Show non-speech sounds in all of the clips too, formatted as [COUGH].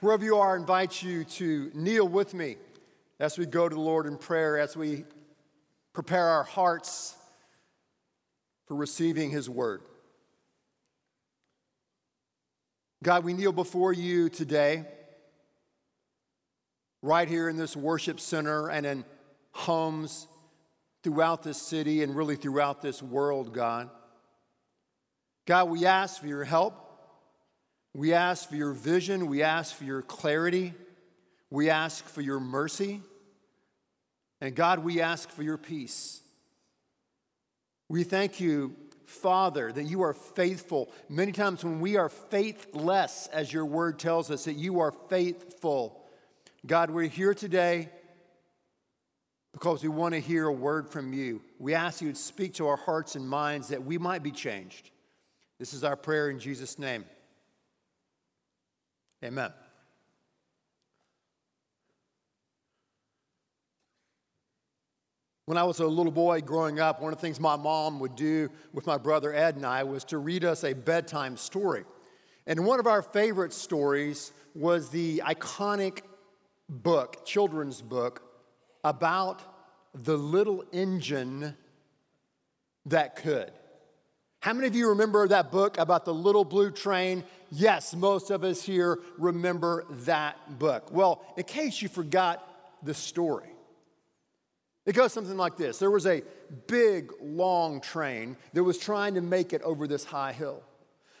Wherever you are, I invite you to kneel with me as we go to the Lord in prayer, as we prepare our hearts for receiving His word. God, we kneel before you today, right here in this worship center and in homes throughout this city and really throughout this world, God. God, we ask for your help. We ask for your vision. We ask for your clarity. We ask for your mercy. And God, we ask for your peace. We thank you Father, that you are faithful. Many times when we are faithless, as your word tells us, that you are faithful. God, we're here today because we want to hear a word from you. We ask you to speak to our hearts and minds that we might be changed. This is our prayer in Jesus' name. Amen. When I was a little boy growing up, one of the things my mom would do with my brother Ed and I was to read us a bedtime story. And one of our favorite stories was the iconic book, children's book, about the little engine that could. How many of you remember that book about the little blue train? Yes, most of us here remember that book. Well, in case you forgot the story, it goes something like this There was a big, long train that was trying to make it over this high hill.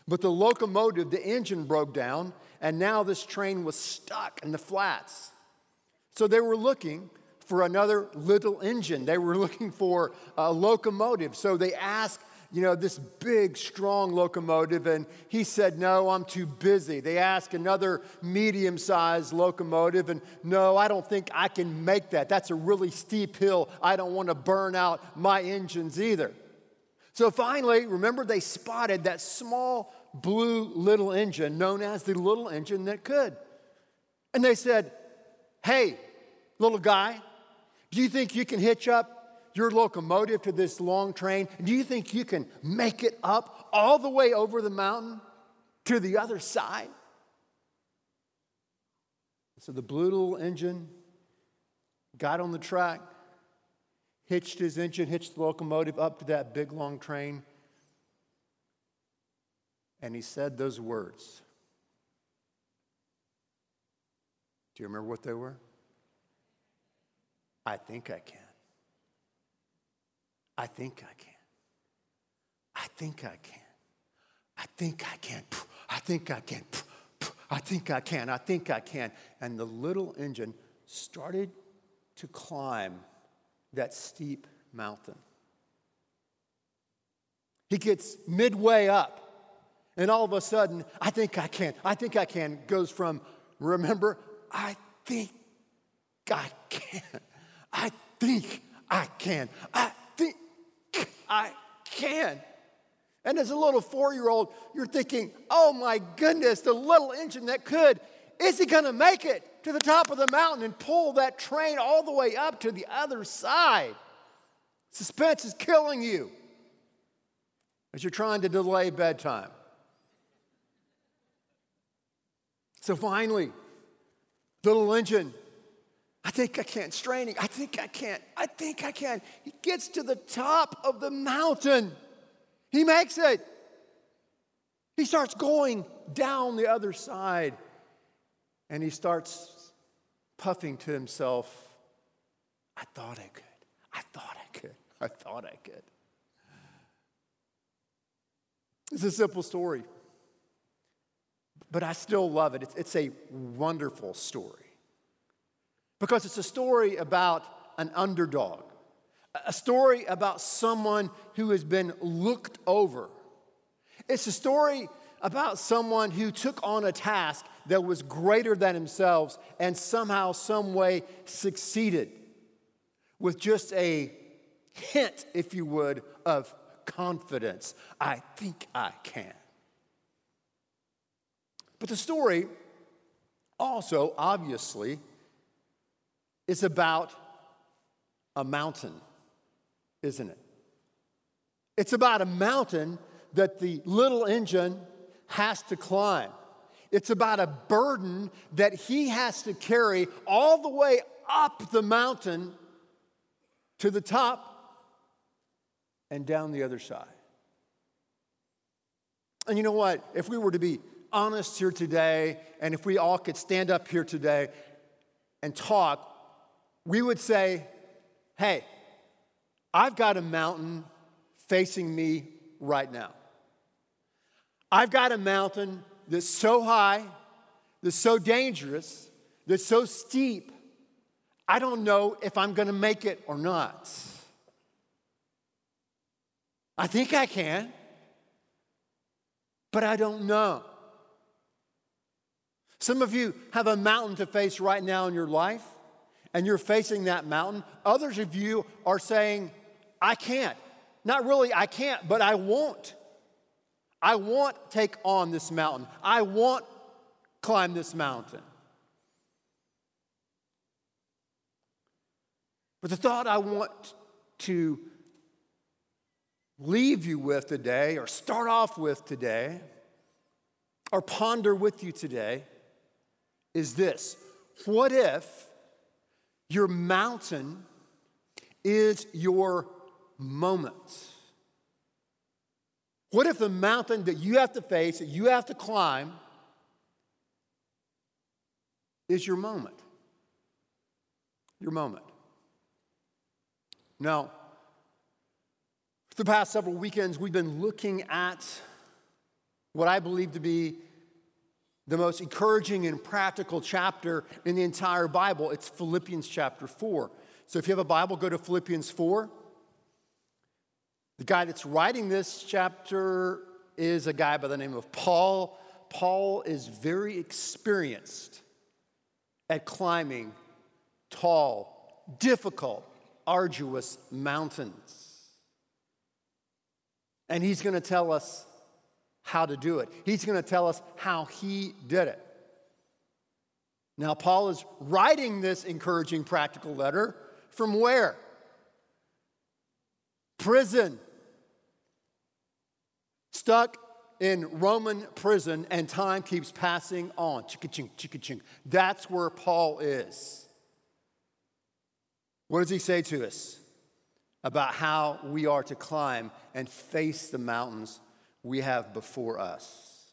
But the locomotive, the engine broke down, and now this train was stuck in the flats. So they were looking for another little engine. They were [LAUGHS] looking for a locomotive. So they asked you know, this big, strong locomotive, and he said, No, I'm too busy. They asked another medium sized locomotive, and no, I don't think I can make that. That's a really steep hill. I don't want to burn out my engines either. So finally, remember, they spotted that small blue little engine known as the little engine that could. And they said, Hey, little guy, do you think you can hitch up your locomotive to this long train, do you think you can make it up all the way over the mountain to the other side? So the blue little engine got on the track, hitched his engine, hitched the locomotive up to that big long train, and he said those words. Do you remember what they were? I think I can. I think I can. I think I can. I think I can. I think I can. I think I can. I think I can. And the little engine started to climb that steep mountain. He gets midway up, and all of a sudden, I think I can. I think I can goes from, remember, I think I can. I think I can. I I can. And as a little four year old, you're thinking, oh my goodness, the little engine that could, is he gonna make it to the top of the mountain and pull that train all the way up to the other side? Suspense is killing you as you're trying to delay bedtime. So finally, little engine I think I can't Straining. I think I can. I think I can. He gets to the top of the mountain. He makes it. He starts going down the other side and he starts puffing to himself. I thought I could. I thought I could. I thought I could. It's a simple story, but I still love it. It's, it's a wonderful story because it's a story about an underdog, a story about someone who has been looked over. It's a story about someone who took on a task that was greater than themselves and somehow, some way succeeded with just a hint, if you would, of confidence. I think I can. But the story also, obviously, is about a mountain, isn't it? It's about a mountain that the little engine has to climb. It's about a burden that he has to carry all the way up the mountain to the top and down the other side. And you know what? If we were to be honest here today, and if we all could stand up here today and talk, we would say, hey, I've got a mountain facing me right now. I've got a mountain that's so high, that's so dangerous, that's so steep, I don't know if I'm gonna make it or not. I think I can, but I don't know. Some of you have a mountain to face right now in your life, and you're facing that mountain. Others of you are saying, I can't. Not really, I can't, but I won't. I won't take on this mountain. I won't climb this mountain. But the thought I want to leave you with today, or start off with today, or ponder with you today, is this What if your mountain is your moment? What if the mountain that you have to face, that you have to climb, is your moment? Your moment. Now, for the past several weekends, we've been looking at what I believe to be the most encouraging and practical chapter in the entire Bible. It's Philippians chapter 4. So if you have a Bible, go to Philippians 4. The guy that's writing this chapter is a guy by the name of Paul. Paul is very experienced at climbing tall, difficult, arduous mountains. And he's going to tell us how to do it. He's going to tell us how he did it. Now, Paul is writing this encouraging practical letter from where? Prison. Stuck in Roman prison, and time keeps passing on. Chicka-ching, chicka-ching. That's where Paul is. What does he say to us about how we are to climb and face the mountains we have before us?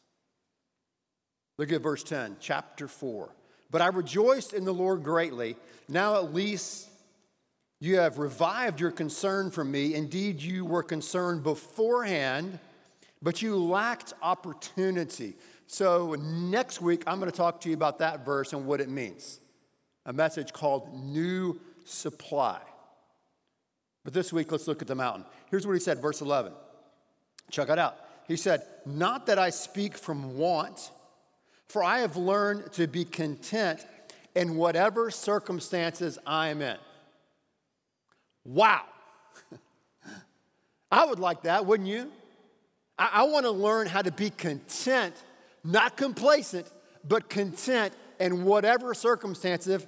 Look at verse 10, chapter 4. But I rejoiced in the Lord greatly. Now at least you have revived your concern for me. Indeed, you were concerned beforehand, but you lacked opportunity. So next week, I'm going to talk to you about that verse and what it means. A message called New supply. But this week, let's look at the mountain. Here's what he said, verse 11. Check it out. He said, Not that I speak from want, for I have learned to be content in whatever circumstances I am in. Wow. [LAUGHS] I would like that, wouldn't you? I, I want to learn how to be content, not complacent, but content in whatever circumstances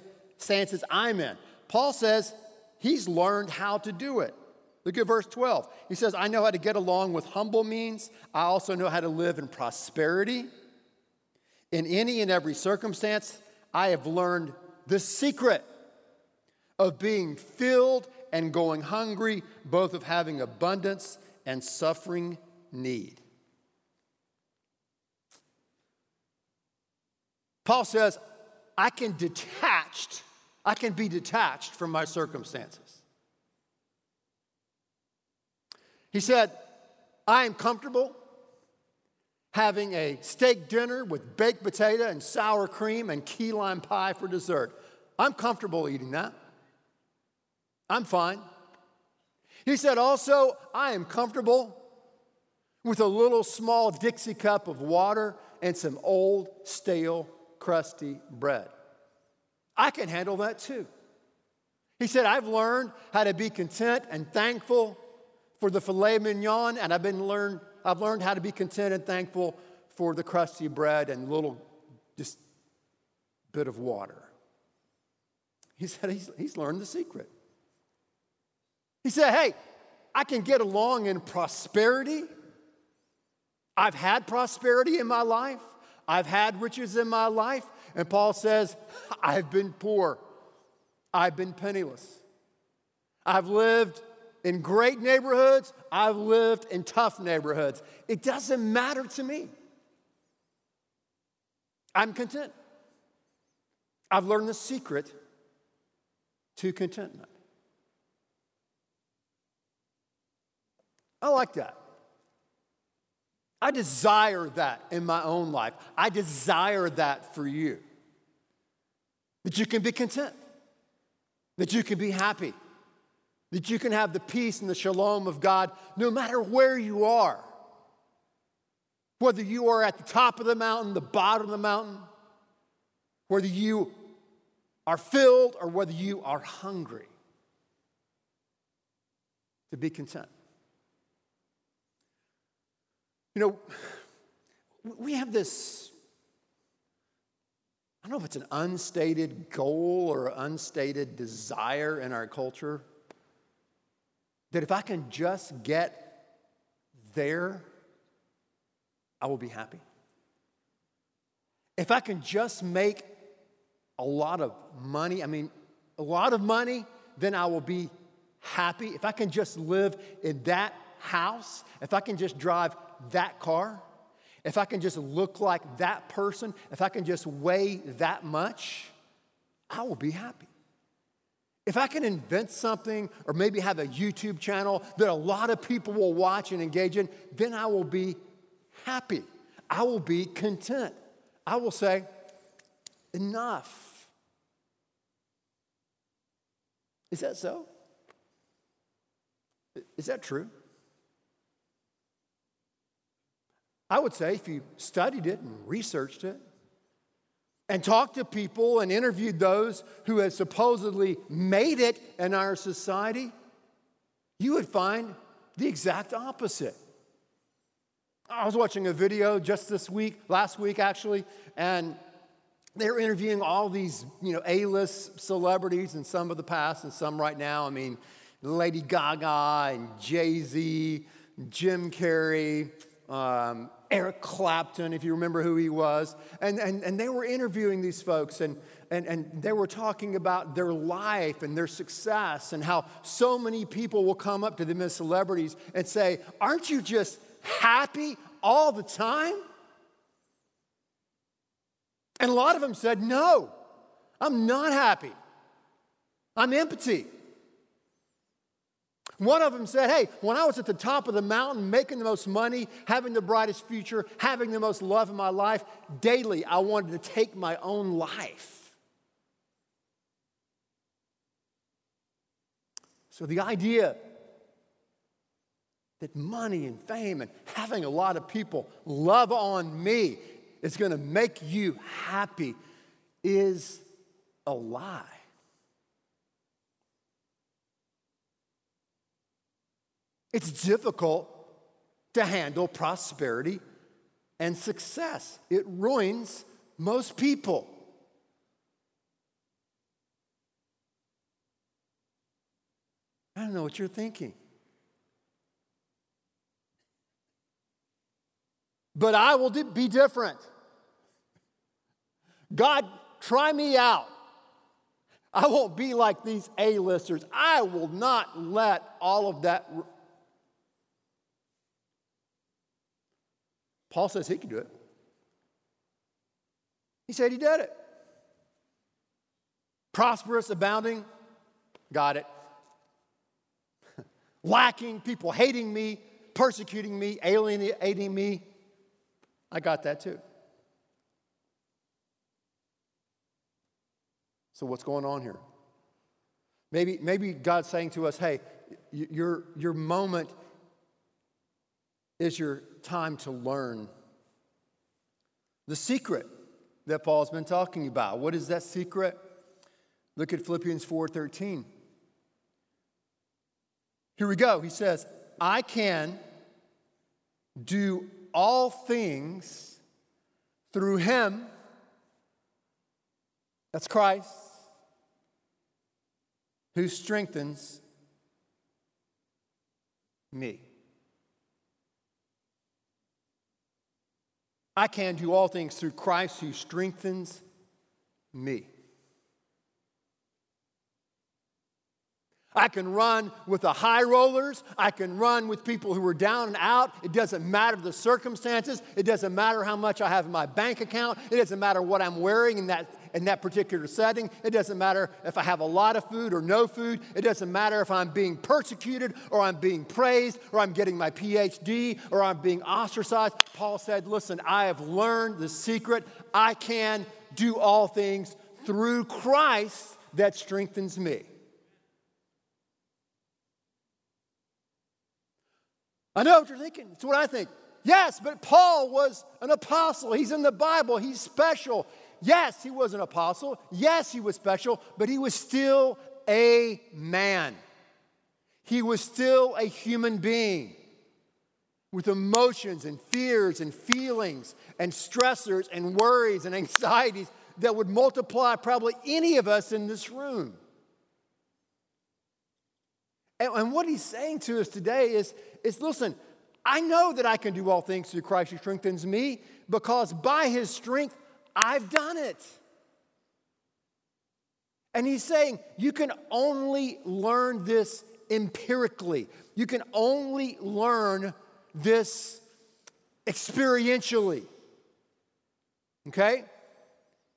I'm in. Paul says he's learned how to do it. Look at verse 12. He says, I know how to get along with humble means. I also know how to live in prosperity. In any and every circumstance, I have learned the secret of being filled and going hungry, both of having abundance and suffering need. Paul says, I can detach I can be detached from my circumstances. He said, I am comfortable having a steak dinner with baked potato and sour cream and key lime pie for dessert. I'm comfortable eating that. I'm fine. He said, also, I am comfortable with a little small Dixie cup of water and some old, stale, crusty bread. I can handle that too. He said, I've learned how to be content and thankful for the filet mignon, and I've, been learned, I've learned how to be content and thankful for the crusty bread and little just bit of water. He said he's, he's learned the secret. He said, Hey, I can get along in prosperity. I've had prosperity in my life. I've had riches in my life, and Paul says, I've been poor. I've been penniless. I've lived in great neighborhoods. I've lived in tough neighborhoods. It doesn't matter to me. I'm content. I've learned the secret to contentment. I like that. I desire that in my own life. I desire that for you. That you can be content, that you can be happy, that you can have the peace and the shalom of God no matter where you are. Whether you are at the top of the mountain, the bottom of the mountain, whether you are filled or whether you are hungry, to be content. You know, we have this, I don't know if it's an unstated goal or unstated desire in our culture that if I can just get there, I will be happy. If I can just make a lot of money, I mean, a lot of money, then I will be happy. If I can just live in that house, if I can just drive that car, if I can just look like that person, if I can just weigh that much, I will be happy. If I can invent something or maybe have a YouTube channel that a lot of people will watch and engage in, then I will be happy. I will be content. I will say, enough. Is that so? Is that true? I would say if you studied it and researched it and talked to people and interviewed those who had supposedly made it in our society, you would find the exact opposite. I was watching a video just this week, last week actually, and they were interviewing all these, you know, A-list celebrities and some of the past and some right now. I mean, Lady Gaga and Jay-Z, Jim Carrey, um, Eric Clapton, if you remember who he was. And, and, and they were interviewing these folks, and, and, and they were talking about their life and their success, and how so many people will come up to them as celebrities and say, Aren't you just happy all the time? And a lot of them said, No, I'm not happy. I'm empty. One of them said, Hey, when I was at the top of the mountain, making the most money, having the brightest future, having the most love in my life, daily I wanted to take my own life. So the idea that money and fame and having a lot of people love on me is going to make you happy is a lie. It's difficult to handle prosperity and success, it ruins most people. I don't know what you're thinking. But I will be different. God, try me out. I won't be like these A-listers. I will not let all of that Paul says he can do it. He said he did it. Prosperous, abounding, got it. [LAUGHS] Lacking, people hating me, persecuting me, alienating me, I got that too. So, what's going on here? Maybe, maybe God's saying to us, hey, your, your moment is your time to learn the secret that Paul's been talking about. What is that secret? Look at Philippians 4:13. Here we go. He says, "I can do all things through him that's Christ who strengthens me." I can do all things through Christ who strengthens me. I can run with the high rollers. I can run with people who are down and out. It doesn't matter the circumstances. It doesn't matter how much I have in my bank account. It doesn't matter what I'm wearing in that, in that particular setting. It doesn't matter if I have a lot of food or no food. It doesn't matter if I'm being persecuted or I'm being praised or I'm getting my PhD or I'm being ostracized. Paul said, Listen, I have learned the secret. I can do all things through Christ that strengthens me. I know what you're thinking. It's what I think. Yes, but Paul was an apostle. He's in the Bible. He's special. Yes, he was an apostle. Yes, he was special, but he was still a man. He was still a human being with emotions and fears and feelings and stressors and worries and anxieties that would multiply probably any of us in this room. And, and what he's saying to us today is, is listen, I know that I can do all things through Christ who strengthens me because by his strength, I've done it. And he's saying you can only learn this empirically. You can only learn this experientially. Okay?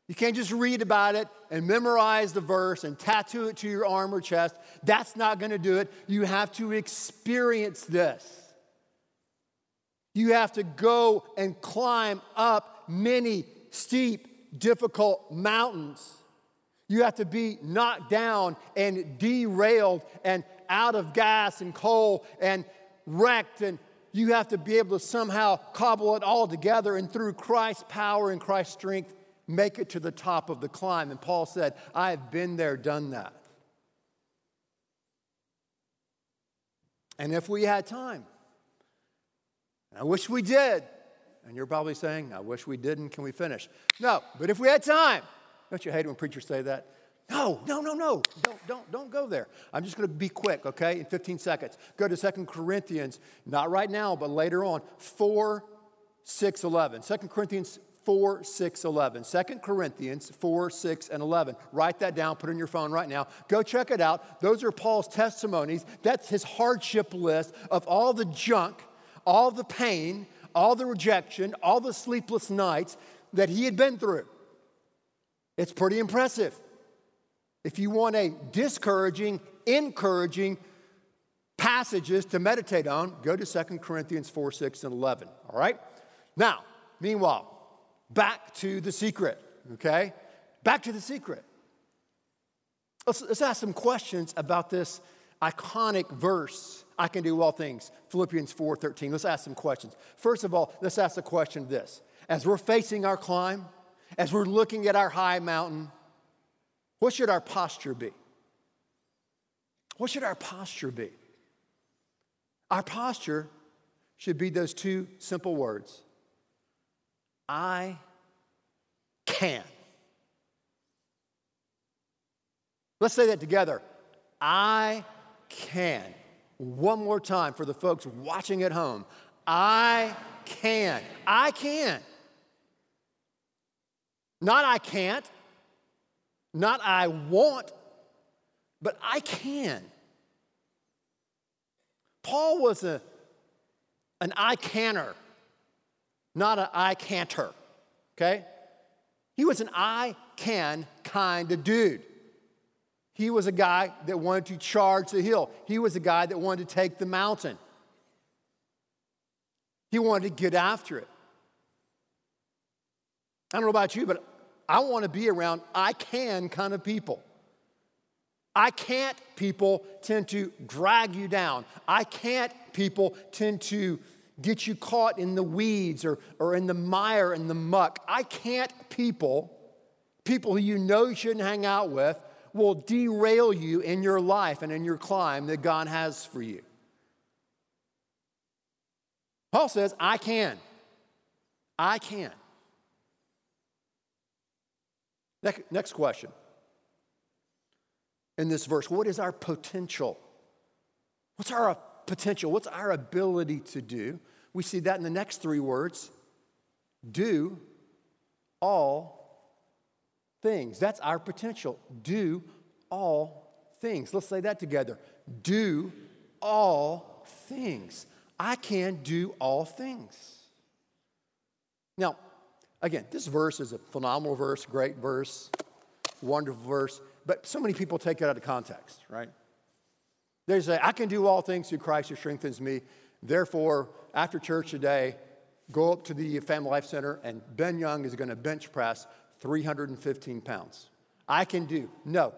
You can't just read about it and memorize the verse and tattoo it to your arm or chest. That's not going to do it. You have to experience this. You have to go and climb up many steep, difficult mountains. You have to be knocked down and derailed and out of gas and coal and wrecked. And you have to be able to somehow cobble it all together. And through Christ's power and Christ's strength, make it to the top of the climb. And Paul said, I have been there, done that. And if we had time, I wish we did, and you're probably saying, I wish we didn't, can we finish? No, but if we had time, don't you hate when preachers say that? No, no, no, no. Don't, don't, don't go there. I'm just going to be quick, okay, in 15 seconds. Go to Second Corinthians, not right now, but later on, 4, 6, 11. 2 Corinthians 4, 6, 11. 2 Corinthians 4, 6, and 11. Write that down, put it in your phone right now. Go check it out. Those are Paul's testimonies. That's his hardship list of all the junk, all the pain, all the rejection, all the sleepless nights that he had been through. It's pretty impressive. If you want a discouraging, encouraging passages to meditate on, go to 2 Corinthians 4, 6, and 11. All right? Now, meanwhile, back to the secret, okay? Back to the secret. Let's, let's ask some questions about this iconic verse, I can do all things, Philippians 4:13. Let's ask some questions. First of all, let's ask the question this. As we're facing our climb, as we're looking at our high mountain, what should our posture be? What should our posture be? Our posture should be those two simple words I can. Let's say that together. I can. One more time for the folks watching at home. I can. I can. Not I can't, not I want, but I can. Paul was a, an I canner not an I canter, okay? He was an I can kind of dude. He was a guy that wanted to charge the hill. He was a guy that wanted to take the mountain. He wanted to get after it. I don't know about you, but I want to be around I can kind of people. I can't people tend to drag you down. I can't people tend to get you caught in the weeds or, or in the mire and the muck. I can't people, people who you know you shouldn't hang out with, will derail you in your life and in your climb that God has for you. Paul says, I can. I can. Next question. In this verse, what is our potential? What's our potential? What's our ability to do? We see that in the next three words do all things. That's our potential. Do all things. Let's say that together. Do all things. I can do all things. Now, again, this verse is a phenomenal verse, great verse, wonderful verse, but so many people take it out of context, right? They say, I can do all things through Christ who strengthens me. Therefore, after church today, go up to the Family Life Center and Ben Young is going to bench press 315 pounds. I can do. No,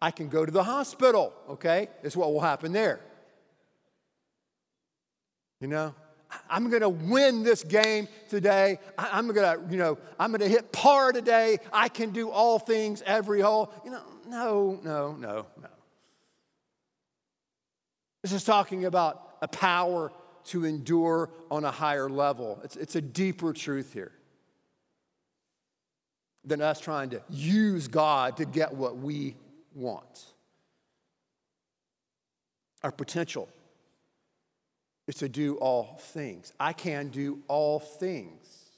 I can go to the hospital, okay? Is what will happen there. You know, I'm going to win this game today. I'm going to, you know, I'm going to hit par today. I can do all things every hole. You know, no, no, no, no. This is talking about a power to endure on a higher level. It's, it's a deeper truth here than us trying to use God to get what we want. Our potential is to do all things. I can do all things.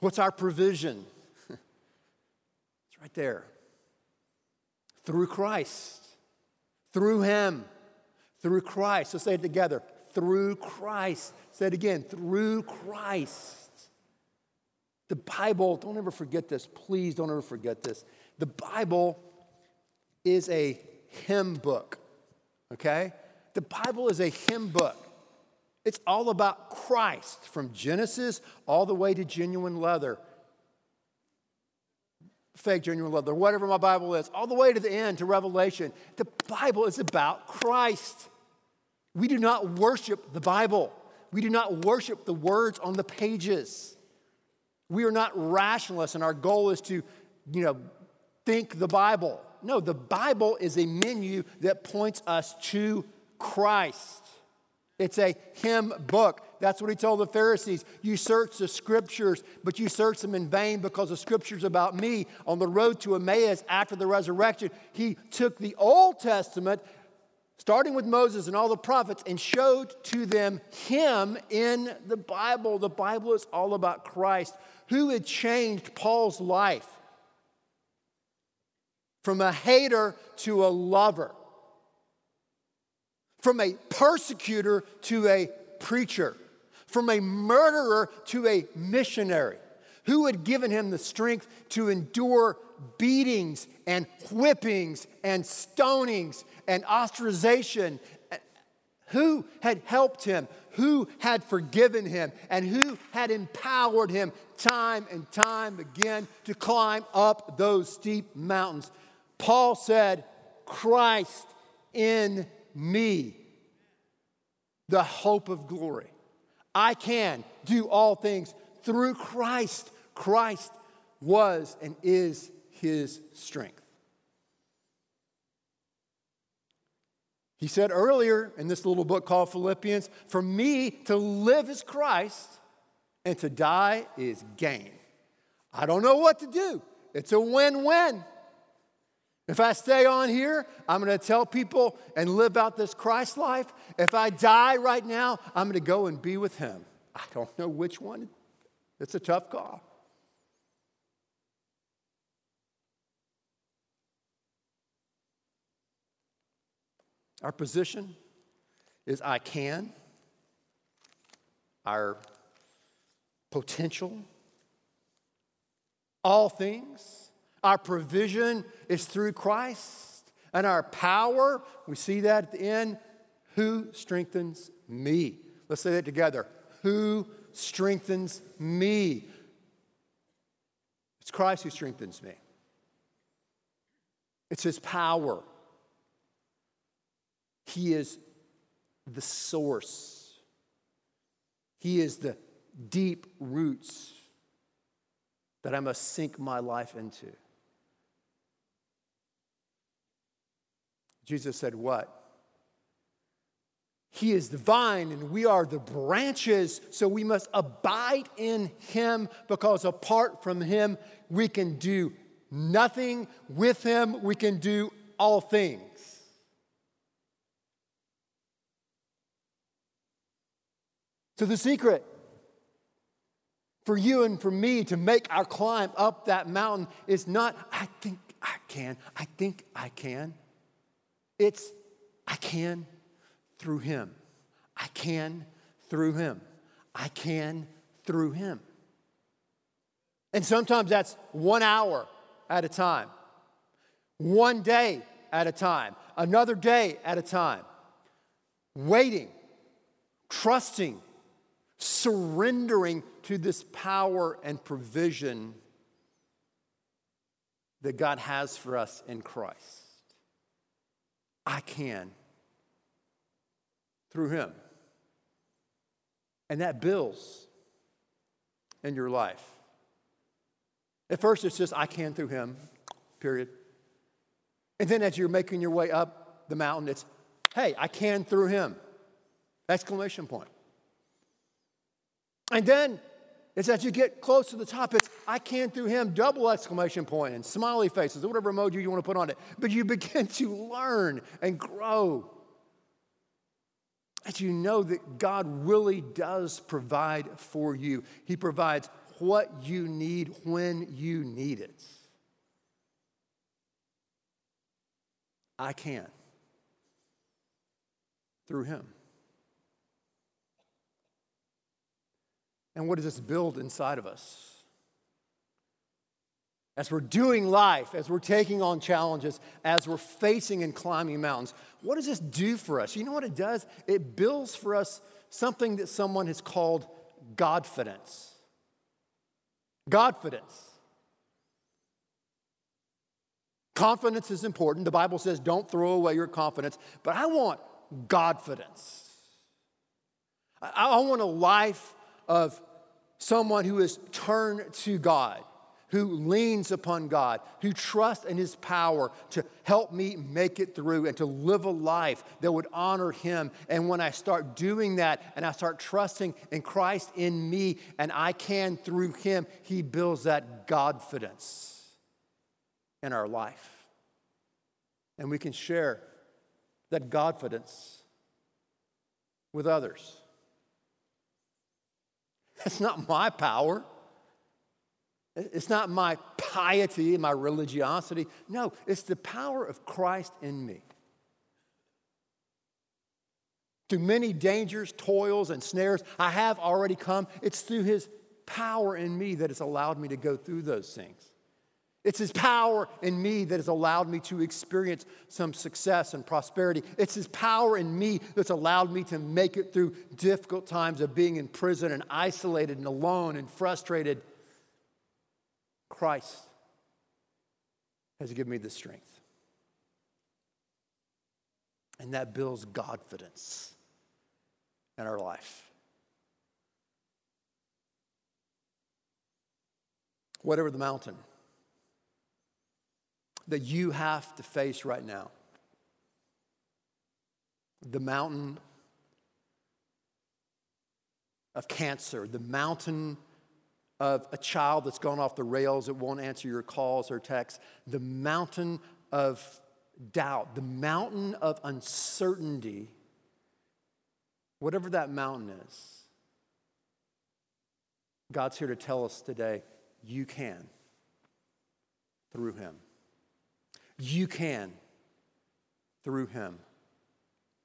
What's our provision? [LAUGHS] it's right there. Through Christ, through Him, through Christ. Let's say it together. Through Christ. Say it again. Through Christ. The Bible, don't ever forget this. Please don't ever forget this. The Bible is a Him book, okay? The Bible is a Him book. It's all about Christ from Genesis all the way to genuine leather, fake genuine leather, whatever my Bible is, all the way to the end to Revelation. The Bible is about Christ. We do not worship the Bible. We do not worship the words on the pages. We are not rationalists, and our goal is to, you know, think the Bible. No, the Bible is a menu that points us to Christ. It's a Him book. That's what he told the Pharisees. You search the scriptures, but you search them in vain because the scriptures about me on the road to Emmaus after the resurrection. He took the Old Testament, starting with Moses and all the prophets, and showed to them him in the Bible. The Bible is all about Christ, who had changed Paul's life from a hater to a lover from a persecutor to a preacher, from a murderer to a missionary. Who had given him the strength to endure beatings and whippings and stonings and ostracization? Who had helped him? Who had forgiven him? And who had empowered him time and time again to climb up those steep mountains? Paul said, Christ in me the hope of glory. I can do all things through Christ. Christ was and is his strength. He said earlier in this little book called Philippians, for me to live is Christ and to die is gain. I don't know what to do. It's a win win. If I stay on here, I'm going to tell people and live out this Christ life. If I die right now, I'm going to go and be with Him. I don't know which one. It's a tough call. Our position is I can. Our potential, all things our provision is through Christ, and our power, we see that at the end, who strengthens me? Let's say that together. Who strengthens me? It's Christ who strengthens me. It's his power. He is the source. He is the deep roots that I must sink my life into. Jesus said, What? He is the vine and we are the branches, so we must abide in Him because apart from Him, we can do nothing. With Him, we can do all things. So, the secret for you and for me to make our climb up that mountain is not, I think I can, I think I can. It's, I can through Him. I can through Him. I can through Him. And sometimes that's one hour at a time, one day at a time, another day at a time, waiting, trusting, surrendering to this power and provision that God has for us in Christ. I can through Him. And that builds in your life. At first, it's just, I can through Him, period. And then as you're making your way up the mountain, it's, hey, I can through Him. Exclamation point. And then it's as you get close to the top, it's I can through him, double exclamation point and smiley faces, or whatever emoji you want to put on it. But you begin [LAUGHS] to learn and grow. As you know that God really does provide for you, He provides what you need when you need it. I can through Him. And what does this build inside of us? As we're doing life, as we're taking on challenges, as we're facing and climbing mountains, what does this do for us? You know what it does? It builds for us something that someone has called Godfidence. Godfidence. Confidence is important. The Bible says don't throw away your confidence, but I want Godfidence. I, I want a life of someone who is turned to God, who leans upon God, who trusts in His power to help me make it through and to live a life that would honor Him. And when I start doing that and I start trusting in Christ in me and I can through Him, He builds that Godfidence in our life. And we can share that Godfidence with others. It's not my power. It's not my piety my religiosity. No, it's the power of Christ in me. Through many dangers, toils, and snares, I have already come. It's through His power in me that has allowed me to go through those things. It's His power in me that has allowed me to experience some success and prosperity. It's His power in me that's allowed me to make it through difficult times of being in prison and isolated and alone and frustrated. Christ has given me the strength. And that builds confidence in our life. Whatever the mountain that you have to face right now. The mountain of cancer, the mountain of a child that's gone off the rails that won't answer your calls or texts, the mountain of doubt, the mountain of uncertainty, whatever that mountain is. God's here to tell us today you can through him. You can, through him,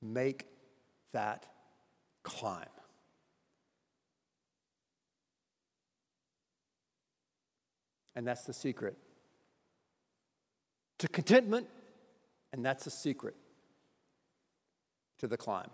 make that climb. And that's the secret to contentment, and that's the secret to the climb.